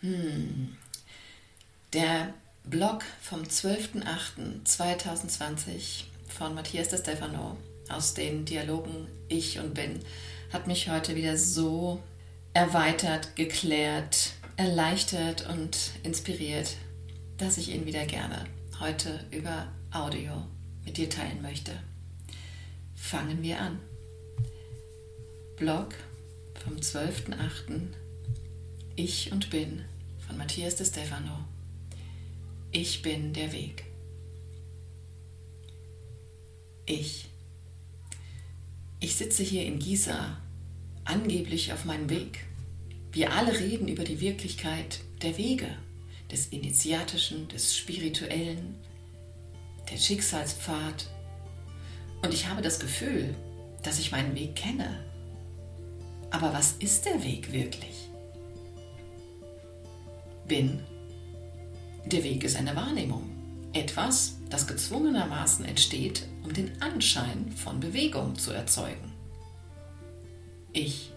Hm. Der Blog vom 12.08.2020 von Matthias de Stefano aus den Dialogen Ich und Bin hat mich heute wieder so erweitert, geklärt, erleichtert und inspiriert, dass ich ihn wieder gerne heute über Audio mit dir teilen möchte. Fangen wir an. Blog vom 12.08. Ich und Bin von Matthias de Stefano. Ich bin der Weg. Ich. Ich sitze hier in Gisa, angeblich auf meinem Weg. Wir alle reden über die Wirklichkeit der Wege, des Initiatischen, des Spirituellen, der Schicksalspfad. Und ich habe das Gefühl, dass ich meinen Weg kenne. Aber was ist der Weg wirklich? Bin. Der Weg ist eine Wahrnehmung. Etwas, das gezwungenermaßen entsteht, um den Anschein von Bewegung zu erzeugen. Ich.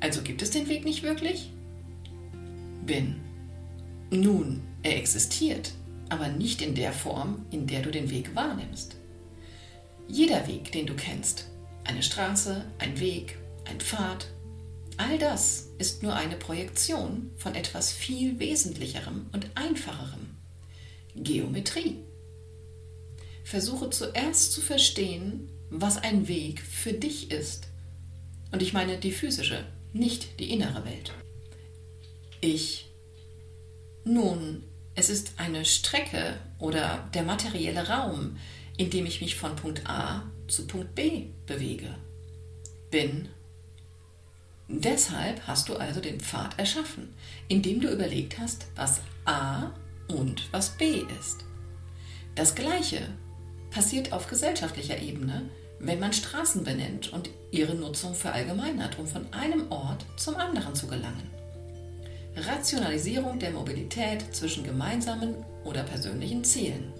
Also gibt es den Weg nicht wirklich? Bin. Nun, er existiert, aber nicht in der Form, in der du den Weg wahrnimmst. Jeder Weg, den du kennst, eine Straße, ein Weg, ein Pfad, all das ist nur eine Projektion von etwas viel Wesentlicherem und Einfacherem. Geometrie. Versuche zuerst zu verstehen, was ein Weg für dich ist. Und ich meine die physische, nicht die innere Welt. Ich. Nun, es ist eine Strecke oder der materielle Raum, in dem ich mich von Punkt A zu Punkt B bewege. Bin. Deshalb hast du also den Pfad erschaffen, indem du überlegt hast, was A und was B ist. Das Gleiche passiert auf gesellschaftlicher Ebene, wenn man Straßen benennt und ihre Nutzung verallgemeinert, um von einem Ort zum anderen zu gelangen. Rationalisierung der Mobilität zwischen gemeinsamen oder persönlichen Zielen.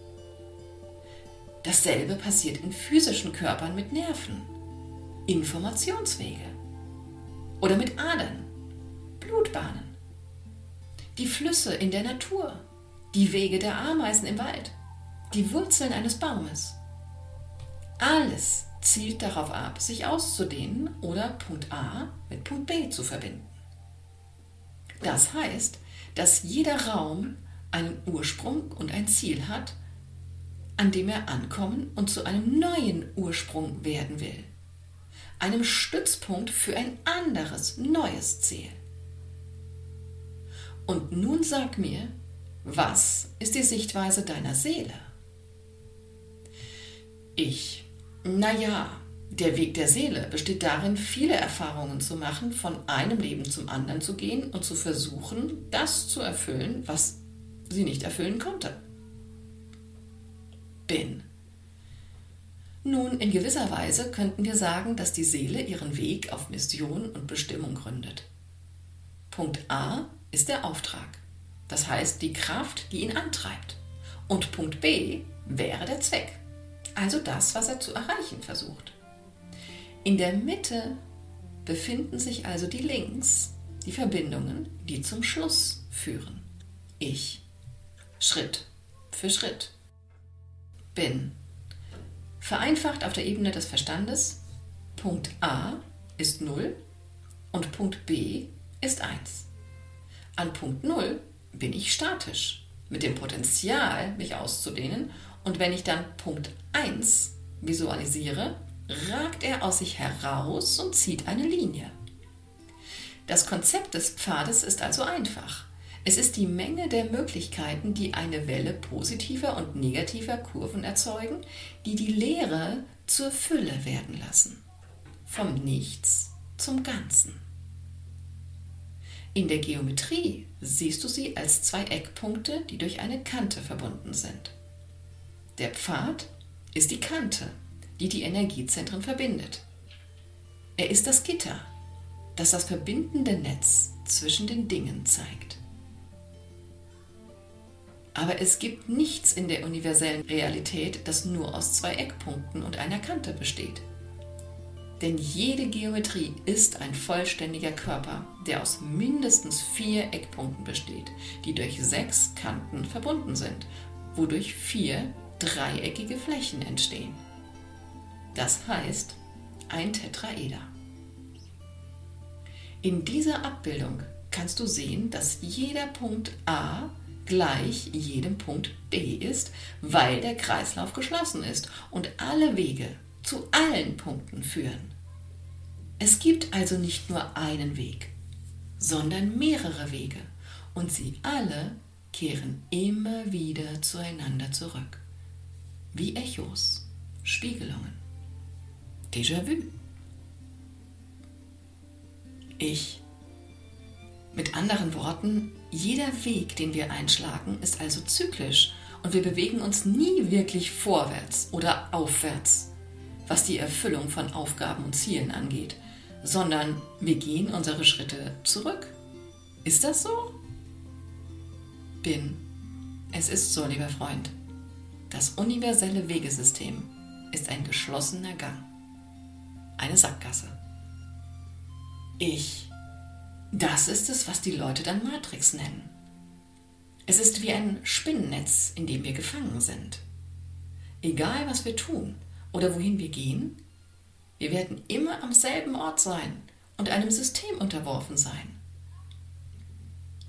Dasselbe passiert in physischen Körpern mit Nerven, Informationswege oder mit Adern, Blutbahnen, die Flüsse in der Natur, die Wege der Ameisen im Wald, die Wurzeln eines Baumes. Alles zielt darauf ab, sich auszudehnen oder Punkt A mit Punkt B zu verbinden. Das heißt, dass jeder Raum einen Ursprung und ein Ziel hat, an dem er ankommen und zu einem neuen Ursprung werden will, einem Stützpunkt für ein anderes, neues Ziel. Und nun sag mir, was ist die Sichtweise deiner Seele? Ich. Naja, der Weg der Seele besteht darin, viele Erfahrungen zu machen, von einem Leben zum anderen zu gehen und zu versuchen, das zu erfüllen, was sie nicht erfüllen konnte. Bin. Nun, in gewisser Weise könnten wir sagen, dass die Seele ihren Weg auf Mission und Bestimmung gründet. Punkt A ist der Auftrag, das heißt die Kraft, die ihn antreibt. Und Punkt B wäre der Zweck, also das, was er zu erreichen versucht. In der Mitte befinden sich also die Links, die Verbindungen, die zum Schluss führen. Ich, Schritt für Schritt, bin. Vereinfacht auf der Ebene des Verstandes, Punkt A ist 0 und Punkt B ist 1. An Punkt 0 bin ich statisch, mit dem Potenzial, mich auszudehnen, und wenn ich dann Punkt 1 visualisiere, ragt er aus sich heraus und zieht eine Linie. Das Konzept des Pfades ist also einfach. Es ist die Menge der Möglichkeiten, die eine Welle positiver und negativer Kurven erzeugen, die die Leere zur Fülle werden lassen. Vom Nichts zum Ganzen. In der Geometrie siehst du sie als zwei Eckpunkte, die durch eine Kante verbunden sind. Der Pfad ist die Kante, die die Energiezentren verbindet. Er ist das Gitter, das das verbindende Netz zwischen den Dingen zeigt. Aber es gibt nichts in der universellen Realität, das nur aus zwei Eckpunkten und einer Kante besteht. Denn jede Geometrie ist ein vollständiger Körper, der aus mindestens vier Eckpunkten besteht, die durch sechs Kanten verbunden sind, wodurch vier dreieckige Flächen entstehen. Das heißt ein Tetraeder. In dieser Abbildung kannst du sehen, dass jeder Punkt A gleich jedem Punkt B ist, weil der Kreislauf geschlossen ist und alle Wege zu allen Punkten führen. Es gibt also nicht nur einen Weg, sondern mehrere Wege und sie alle kehren immer wieder zueinander zurück. Wie Echos, Spiegelungen. Déjà-vu. Ich. Mit anderen Worten, jeder Weg, den wir einschlagen, ist also zyklisch und wir bewegen uns nie wirklich vorwärts oder aufwärts, was die Erfüllung von Aufgaben und Zielen angeht, sondern wir gehen unsere Schritte zurück. Ist das so? Bin. Es ist so, lieber Freund. Das universelle Wegesystem ist ein geschlossener Gang. Eine Sackgasse. Ich das ist es, was die Leute dann Matrix nennen. Es ist wie ein Spinnennetz, in dem wir gefangen sind. Egal, was wir tun oder wohin wir gehen, wir werden immer am selben Ort sein und einem System unterworfen sein.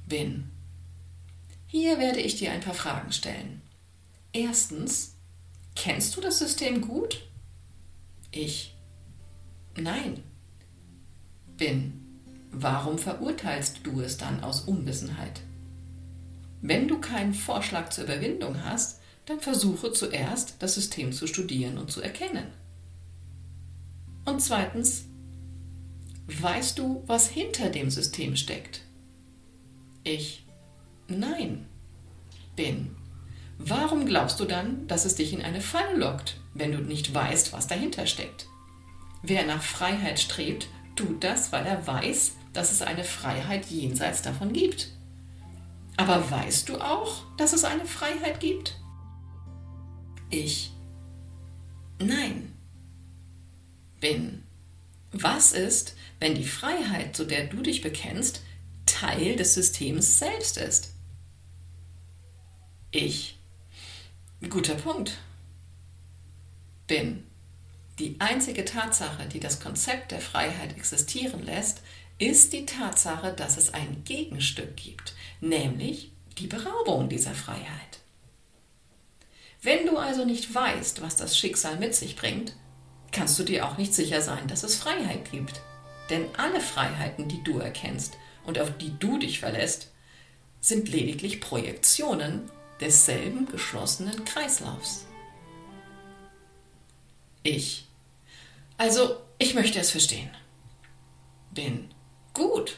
Bin. Hier werde ich dir ein paar Fragen stellen. Erstens, kennst du das System gut? Ich. Nein. Bin. Warum verurteilst du es dann aus Unwissenheit? Wenn du keinen Vorschlag zur Überwindung hast, dann versuche zuerst, das System zu studieren und zu erkennen. Und zweitens, weißt du, was hinter dem System steckt? Ich. Nein. Bin. Warum glaubst du dann, dass es dich in eine Falle lockt, wenn du nicht weißt, was dahinter steckt? Wer nach Freiheit strebt, tut das, weil er weiß, dass es eine Freiheit jenseits davon gibt. Aber weißt du auch, dass es eine Freiheit gibt? Ich. Nein. Bin. Was ist, wenn die Freiheit, zu der du dich bekennst, Teil des Systems selbst ist? Ich. Guter Punkt. Bin. Die einzige Tatsache, die das Konzept der Freiheit existieren lässt, ist die Tatsache, dass es ein Gegenstück gibt, nämlich die Beraubung dieser Freiheit. Wenn du also nicht weißt, was das Schicksal mit sich bringt, kannst du dir auch nicht sicher sein, dass es Freiheit gibt. Denn alle Freiheiten, die du erkennst und auf die du dich verlässt, sind lediglich Projektionen desselben geschlossenen Kreislaufs. Ich. Also, ich möchte es verstehen. Bin Gut.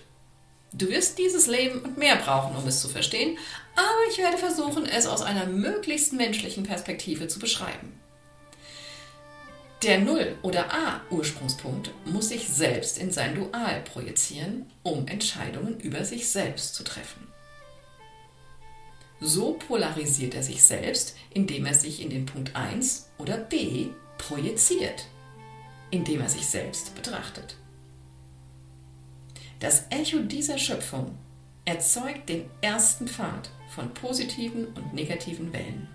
Du wirst dieses Leben und mehr brauchen, um es zu verstehen, aber ich werde versuchen, es aus einer möglichst menschlichen Perspektive zu beschreiben. Der Null- oder A-Ursprungspunkt muss sich selbst in sein Dual projizieren, um Entscheidungen über sich selbst zu treffen. So polarisiert er sich selbst, indem er sich in den Punkt 1 oder B projiziert, indem er sich selbst betrachtet. Das Echo dieser Schöpfung erzeugt den ersten Pfad von positiven und negativen Wellen.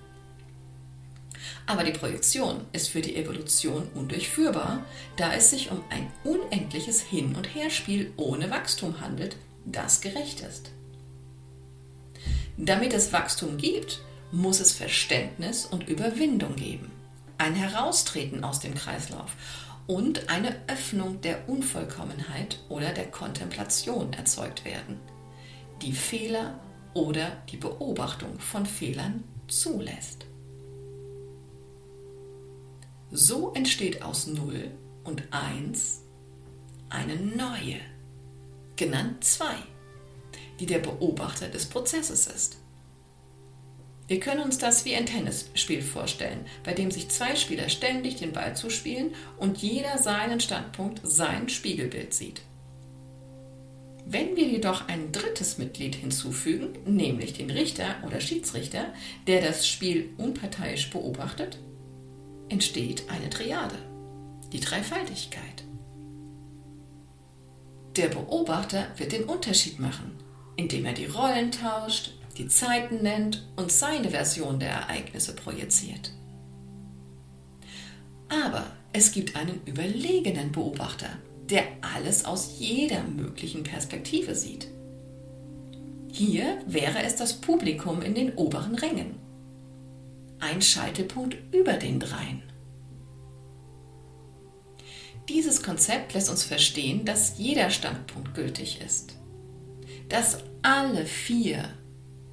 Aber die Projektion ist für die Evolution undurchführbar, da es sich um ein unendliches Hin- und Herspiel ohne Wachstum handelt, das gerecht ist. Damit es Wachstum gibt, muss es Verständnis und Überwindung geben, ein Heraustreten aus dem Kreislauf und eine Öffnung der Unvollkommenheit oder der Kontemplation erzeugt werden, die Fehler oder die Beobachtung von Fehlern zulässt. So entsteht aus 0 und 1 eine neue, genannt 2, die der Beobachter des Prozesses ist. Wir können uns das wie ein Tennisspiel vorstellen, bei dem sich zwei Spieler ständig den Ball zuspielen und jeder seinen Standpunkt, sein Spiegelbild sieht. Wenn wir jedoch ein drittes Mitglied hinzufügen, nämlich den Richter oder Schiedsrichter, der das Spiel unparteiisch beobachtet, entsteht eine Triade, die Dreifaltigkeit. Der Beobachter wird den Unterschied machen, indem er die Rollen tauscht, die Zeiten nennt und seine Version der Ereignisse projiziert. Aber es gibt einen überlegenen Beobachter, der alles aus jeder möglichen Perspektive sieht. Hier wäre es das Publikum in den oberen Rängen. Ein Scheitelpunkt über den dreien. Dieses Konzept lässt uns verstehen, dass jeder Standpunkt gültig ist. Dass alle vier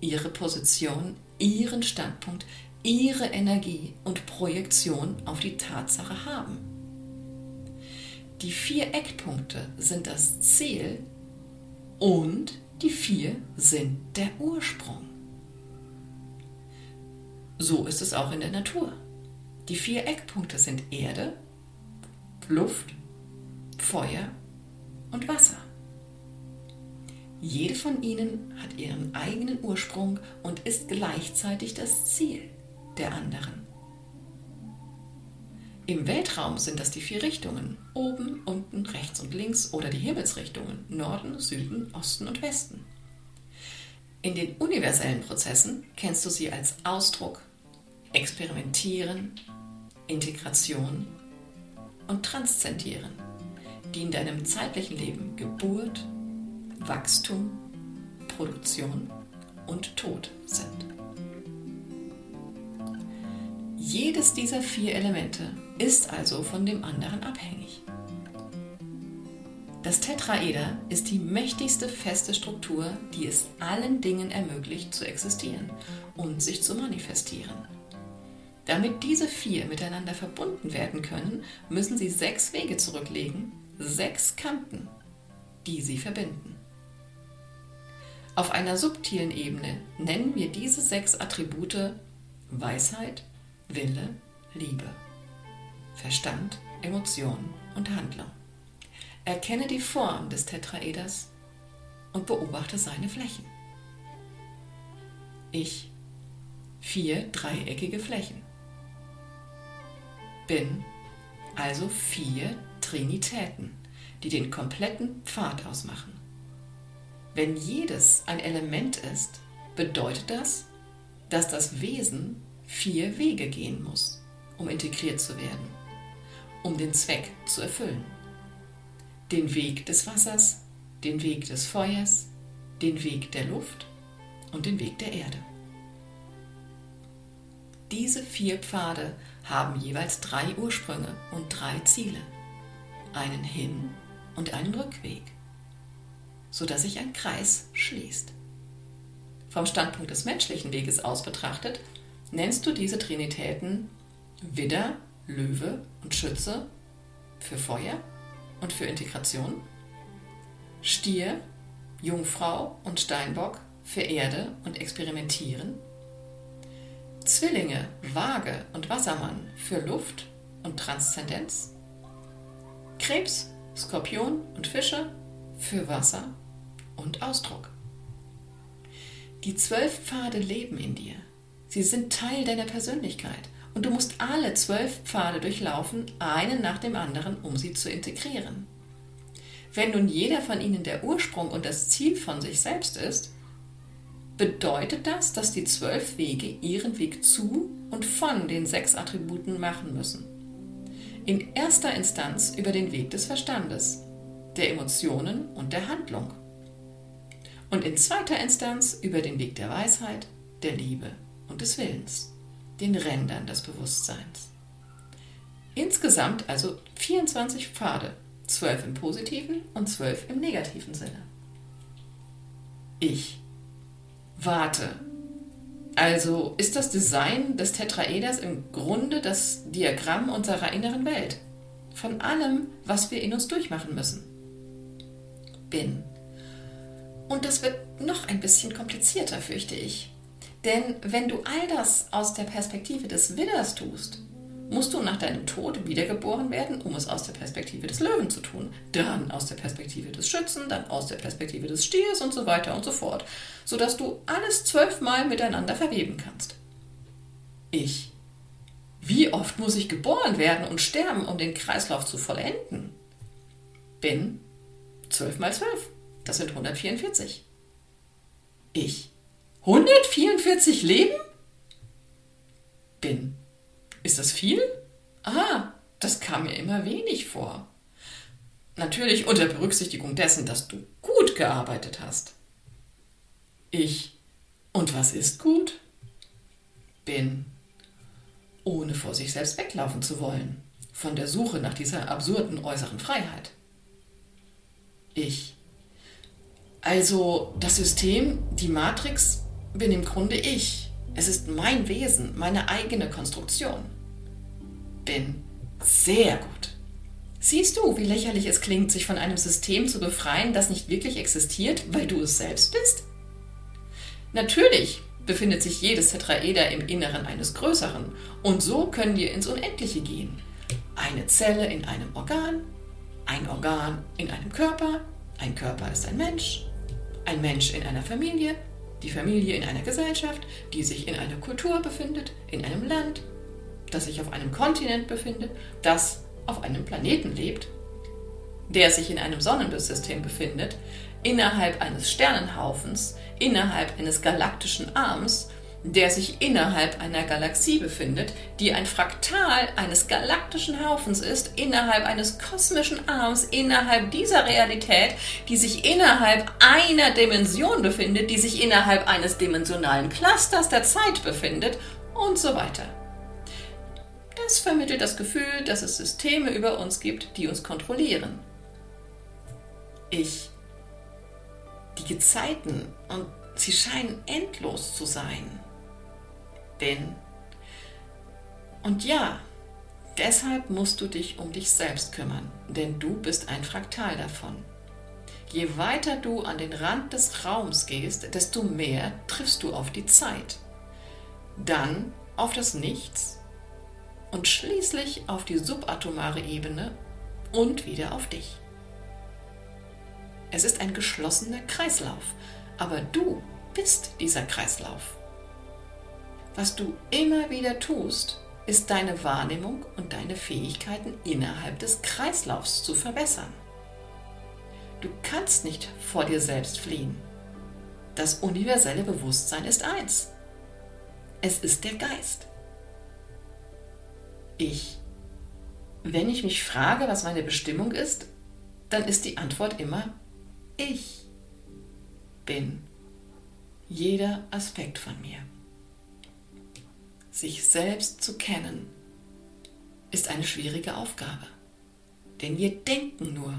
ihre Position, ihren Standpunkt, ihre Energie und Projektion auf die Tatsache haben. Die vier Eckpunkte sind das Ziel und die vier sind der Ursprung. So ist es auch in der Natur. Die vier Eckpunkte sind Erde, Luft, Feuer und Wasser. Jede von ihnen hat ihren eigenen Ursprung und ist gleichzeitig das Ziel der anderen. Im Weltraum sind das die vier Richtungen, oben, unten, rechts und links oder die Himmelsrichtungen, Norden, Süden, Osten und Westen. In den universellen Prozessen kennst du sie als Ausdruck, Experimentieren, Integration und Transzendieren, die in deinem zeitlichen Leben Geburt, Wachstum, Produktion und Tod sind. Jedes dieser vier Elemente ist also von dem anderen abhängig. Das Tetraeder ist die mächtigste feste Struktur, die es allen Dingen ermöglicht zu existieren und sich zu manifestieren. Damit diese vier miteinander verbunden werden können, müssen sie sechs Wege zurücklegen, sechs Kanten, die sie verbinden. Auf einer subtilen Ebene nennen wir diese sechs Attribute Weisheit, Wille, Liebe, Verstand, Emotion und Handlung. Erkenne die Form des Tetraeders und beobachte seine Flächen. Ich. Vier dreieckige Flächen bin also vier Trinitäten, die den kompletten Pfad ausmachen. Wenn jedes ein Element ist, bedeutet das, dass das Wesen vier Wege gehen muss, um integriert zu werden, um den Zweck zu erfüllen. Den Weg des Wassers, den Weg des Feuers, den Weg der Luft und den Weg der Erde. Diese vier Pfade haben jeweils drei Ursprünge und drei Ziele, einen Hin- und einen Rückweg, sodass sich ein Kreis schließt. Vom Standpunkt des menschlichen Weges aus betrachtet, nennst du diese Trinitäten Widder, Löwe und Schütze für Feuer und für Integration, Stier, Jungfrau und Steinbock für Erde und Experimentieren Zwillinge, Waage und Wassermann für Luft und Transzendenz. Krebs, Skorpion und Fische für Wasser und Ausdruck. Die zwölf Pfade leben in dir. Sie sind Teil deiner Persönlichkeit und du musst alle zwölf Pfade durchlaufen, einen nach dem anderen, um sie zu integrieren. Wenn nun jeder von ihnen der Ursprung und das Ziel von sich selbst ist, bedeutet das, dass die zwölf Wege ihren Weg zu und von den sechs Attributen machen müssen. In erster Instanz über den Weg des Verstandes, der Emotionen und der Handlung. Und in zweiter Instanz über den Weg der Weisheit, der Liebe und des Willens, den Rändern des Bewusstseins. Insgesamt also 24 Pfade, 12 im positiven und 12 im negativen Sinne. Ich Warte. Also ist das Design des Tetraeders im Grunde das Diagramm unserer inneren Welt. Von allem, was wir in uns durchmachen müssen. Bin. Und das wird noch ein bisschen komplizierter, fürchte ich. Denn wenn du all das aus der Perspektive des Widders tust, musst du nach deinem Tod wiedergeboren werden, um es aus der Perspektive des Löwen zu tun, dann aus der Perspektive des Schützen, dann aus der Perspektive des Stiers und so weiter und so fort, sodass du alles zwölfmal miteinander verweben kannst. Ich. Wie oft muss ich geboren werden und sterben, um den Kreislauf zu vollenden? Bin. 12 mal 12, das sind 144. Ich. 144 Leben? Bin. Ist das viel? Aha, das kam mir immer wenig vor. Natürlich unter Berücksichtigung dessen, dass du gut gearbeitet hast. Ich. Und was ist gut? Bin. Ohne vor sich selbst weglaufen zu wollen. Von der Suche nach dieser absurden äußeren Freiheit. Ich. Also das System, die Matrix, bin im Grunde ich. Es ist mein Wesen, meine eigene Konstruktion. Bin sehr gut. Siehst du, wie lächerlich es klingt, sich von einem System zu befreien, das nicht wirklich existiert, weil du es selbst bist? Natürlich befindet sich jedes Tetraeder im Inneren eines Größeren und so können wir ins Unendliche gehen. Eine Zelle in einem Organ, ein Organ in einem Körper, ein Körper ist ein Mensch, ein Mensch in einer Familie, die Familie in einer Gesellschaft, die sich in einer Kultur befindet, in einem Land, das sich auf einem Kontinent befindet, das auf einem Planeten lebt, der sich in einem Sonnensystem befindet, innerhalb eines Sternenhaufens, innerhalb eines galaktischen Arms, der sich innerhalb einer Galaxie befindet, die ein Fraktal eines galaktischen Haufens ist, innerhalb eines kosmischen Arms, innerhalb dieser Realität, die sich innerhalb einer Dimension befindet, die sich innerhalb eines dimensionalen Clusters der Zeit befindet und so weiter. Das vermittelt das Gefühl, dass es Systeme über uns gibt, die uns kontrollieren. Ich. Die Gezeiten, und sie scheinen endlos zu sein, bin. Und ja, deshalb musst du dich um dich selbst kümmern, denn du bist ein Fraktal davon. Je weiter du an den Rand des Raums gehst, desto mehr triffst du auf die Zeit. Dann auf das Nichts und schließlich auf die subatomare Ebene und wieder auf dich. Es ist ein geschlossener Kreislauf, aber du bist dieser Kreislauf. Was du immer wieder tust, ist deine Wahrnehmung und deine Fähigkeiten innerhalb des Kreislaufs zu verbessern. Du kannst nicht vor dir selbst fliehen. Das universelle Bewusstsein ist eins. Es ist der Geist ich. Wenn ich mich frage, was meine Bestimmung ist, dann ist die Antwort immer ich bin jeder Aspekt von mir. Sich selbst zu kennen ist eine schwierige Aufgabe, denn wir denken nur,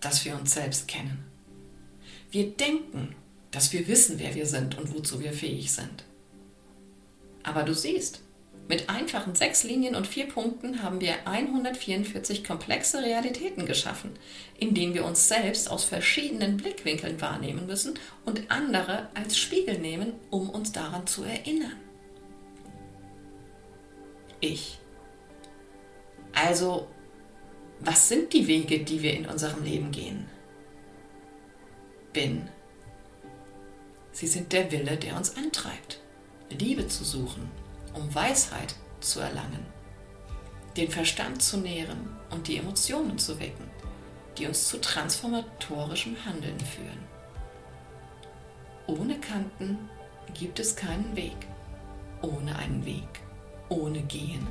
dass wir uns selbst kennen. Wir denken, dass wir wissen, wer wir sind und wozu wir fähig sind. Aber du siehst, mit einfachen sechs Linien und vier Punkten haben wir 144 komplexe Realitäten geschaffen, in denen wir uns selbst aus verschiedenen Blickwinkeln wahrnehmen müssen und andere als Spiegel nehmen, um uns daran zu erinnern. Ich. Also, was sind die Wege, die wir in unserem Leben gehen? Bin. Sie sind der Wille, der uns antreibt, Liebe zu suchen, um Weisheit zu erlangen, den Verstand zu nähren und die Emotionen zu wecken, die uns zu transformatorischem Handeln führen. Ohne Kanten gibt es keinen Weg. Ohne einen Weg, ohne Gehen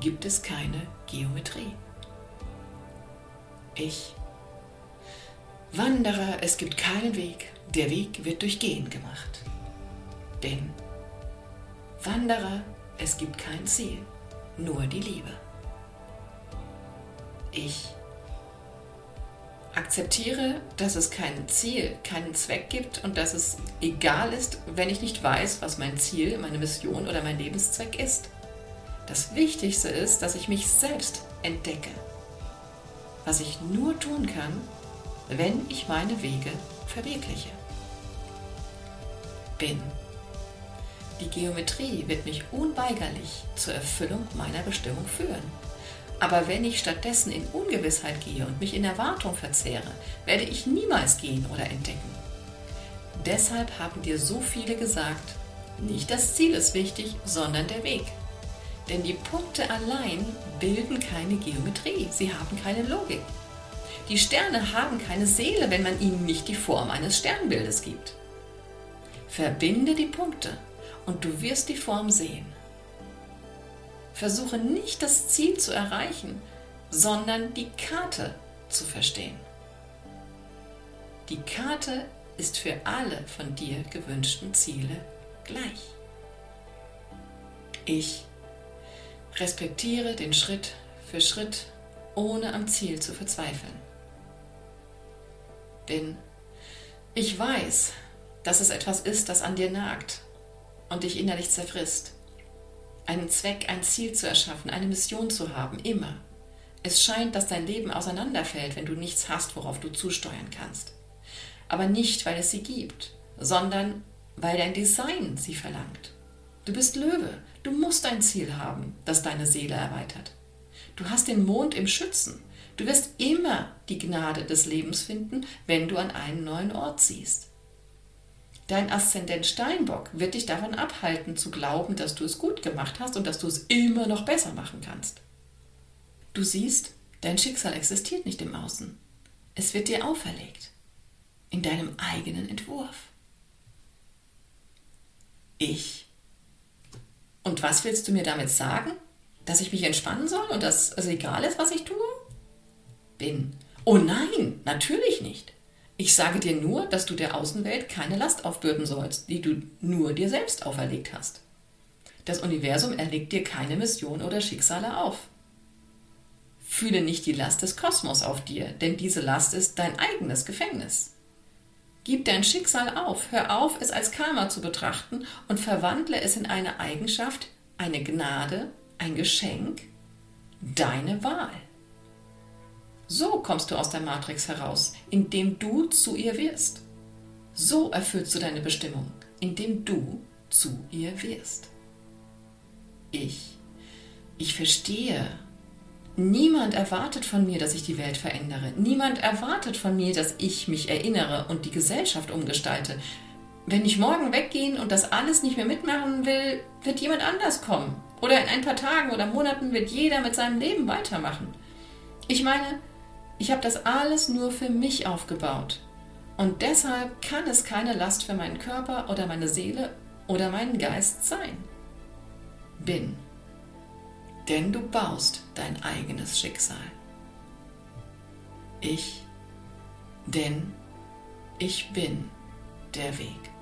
gibt es keine Geometrie. Ich. Wanderer, es gibt keinen Weg, der Weg wird durch Gehen gemacht. Denn Wanderer, es gibt kein Ziel, nur die Liebe. Ich akzeptiere, dass es kein Ziel, keinen Zweck gibt und dass es egal ist, wenn ich nicht weiß, was mein Ziel, meine Mission oder mein Lebenszweck ist. Das Wichtigste ist, dass ich mich selbst entdecke, was ich nur tun kann, wenn ich meine Wege verwirkliche. Bin die Geometrie wird mich unweigerlich zur Erfüllung meiner Bestimmung führen. Aber wenn ich stattdessen in Ungewissheit gehe und mich in Erwartung verzehre, werde ich niemals gehen oder entdecken. Deshalb haben dir so viele gesagt, nicht das Ziel ist wichtig, sondern der Weg. Denn die Punkte allein bilden keine Geometrie, sie haben keine Logik. Die Sterne haben keine Seele, wenn man ihnen nicht die Form eines Sternbildes gibt. Verbinde die Punkte und du wirst die Form sehen. Versuche nicht das Ziel zu erreichen, sondern die Karte zu verstehen. Die Karte ist für alle von dir gewünschten Ziele gleich. Ich respektiere den Schritt für Schritt, ohne am Ziel zu verzweifeln. Bin, ich weiß, dass es etwas ist, das an dir nagt und dich innerlich zerfrisst. Einen Zweck, ein Ziel zu erschaffen, eine Mission zu haben, immer. Es scheint, dass dein Leben auseinanderfällt, wenn du nichts hast, worauf du zusteuern kannst. Aber nicht, weil es sie gibt, sondern weil dein Design sie verlangt. Du bist Löwe, du musst ein Ziel haben, das deine Seele erweitert. Du hast den Mond im Schützen. Du wirst immer die Gnade des Lebens finden, wenn du an einen neuen Ort ziehst. Dein Aszendent Steinbock wird dich davon abhalten, zu glauben, dass du es gut gemacht hast und dass du es immer noch besser machen kannst. Du siehst, dein Schicksal existiert nicht im Außen. Es wird dir auferlegt. In deinem eigenen Entwurf. Ich. Und was willst du mir damit sagen? Dass ich mich entspannen soll und dass es egal ist, was ich tue? Bin. Oh nein, natürlich nicht. Ich sage dir nur, dass du der Außenwelt keine Last aufbürden sollst, die du nur dir selbst auferlegt hast. Das Universum erlegt dir keine Mission oder Schicksale auf. Fühle nicht die Last des Kosmos auf dir, denn diese Last ist dein eigenes Gefängnis. Gib dein Schicksal auf, hör auf, es als Karma zu betrachten und verwandle es in eine Eigenschaft, eine Gnade, ein Geschenk, deine Wahl. So kommst du aus der Matrix heraus, indem du zu ihr wirst. So erfüllst du deine Bestimmung, indem du zu ihr wirst. Ich, ich verstehe. Niemand erwartet von mir, dass ich die Welt verändere. Niemand erwartet von mir, dass ich mich erinnere und die Gesellschaft umgestalte. Wenn ich morgen weggehen und das alles nicht mehr mitmachen will, wird jemand anders kommen. Oder in ein paar Tagen oder Monaten wird jeder mit seinem Leben weitermachen. Ich meine, ich habe das alles nur für mich aufgebaut. Und deshalb kann es keine Last für meinen Körper oder meine Seele oder meinen Geist sein. Bin. Denn du baust dein eigenes Schicksal. Ich. Denn ich bin der Weg.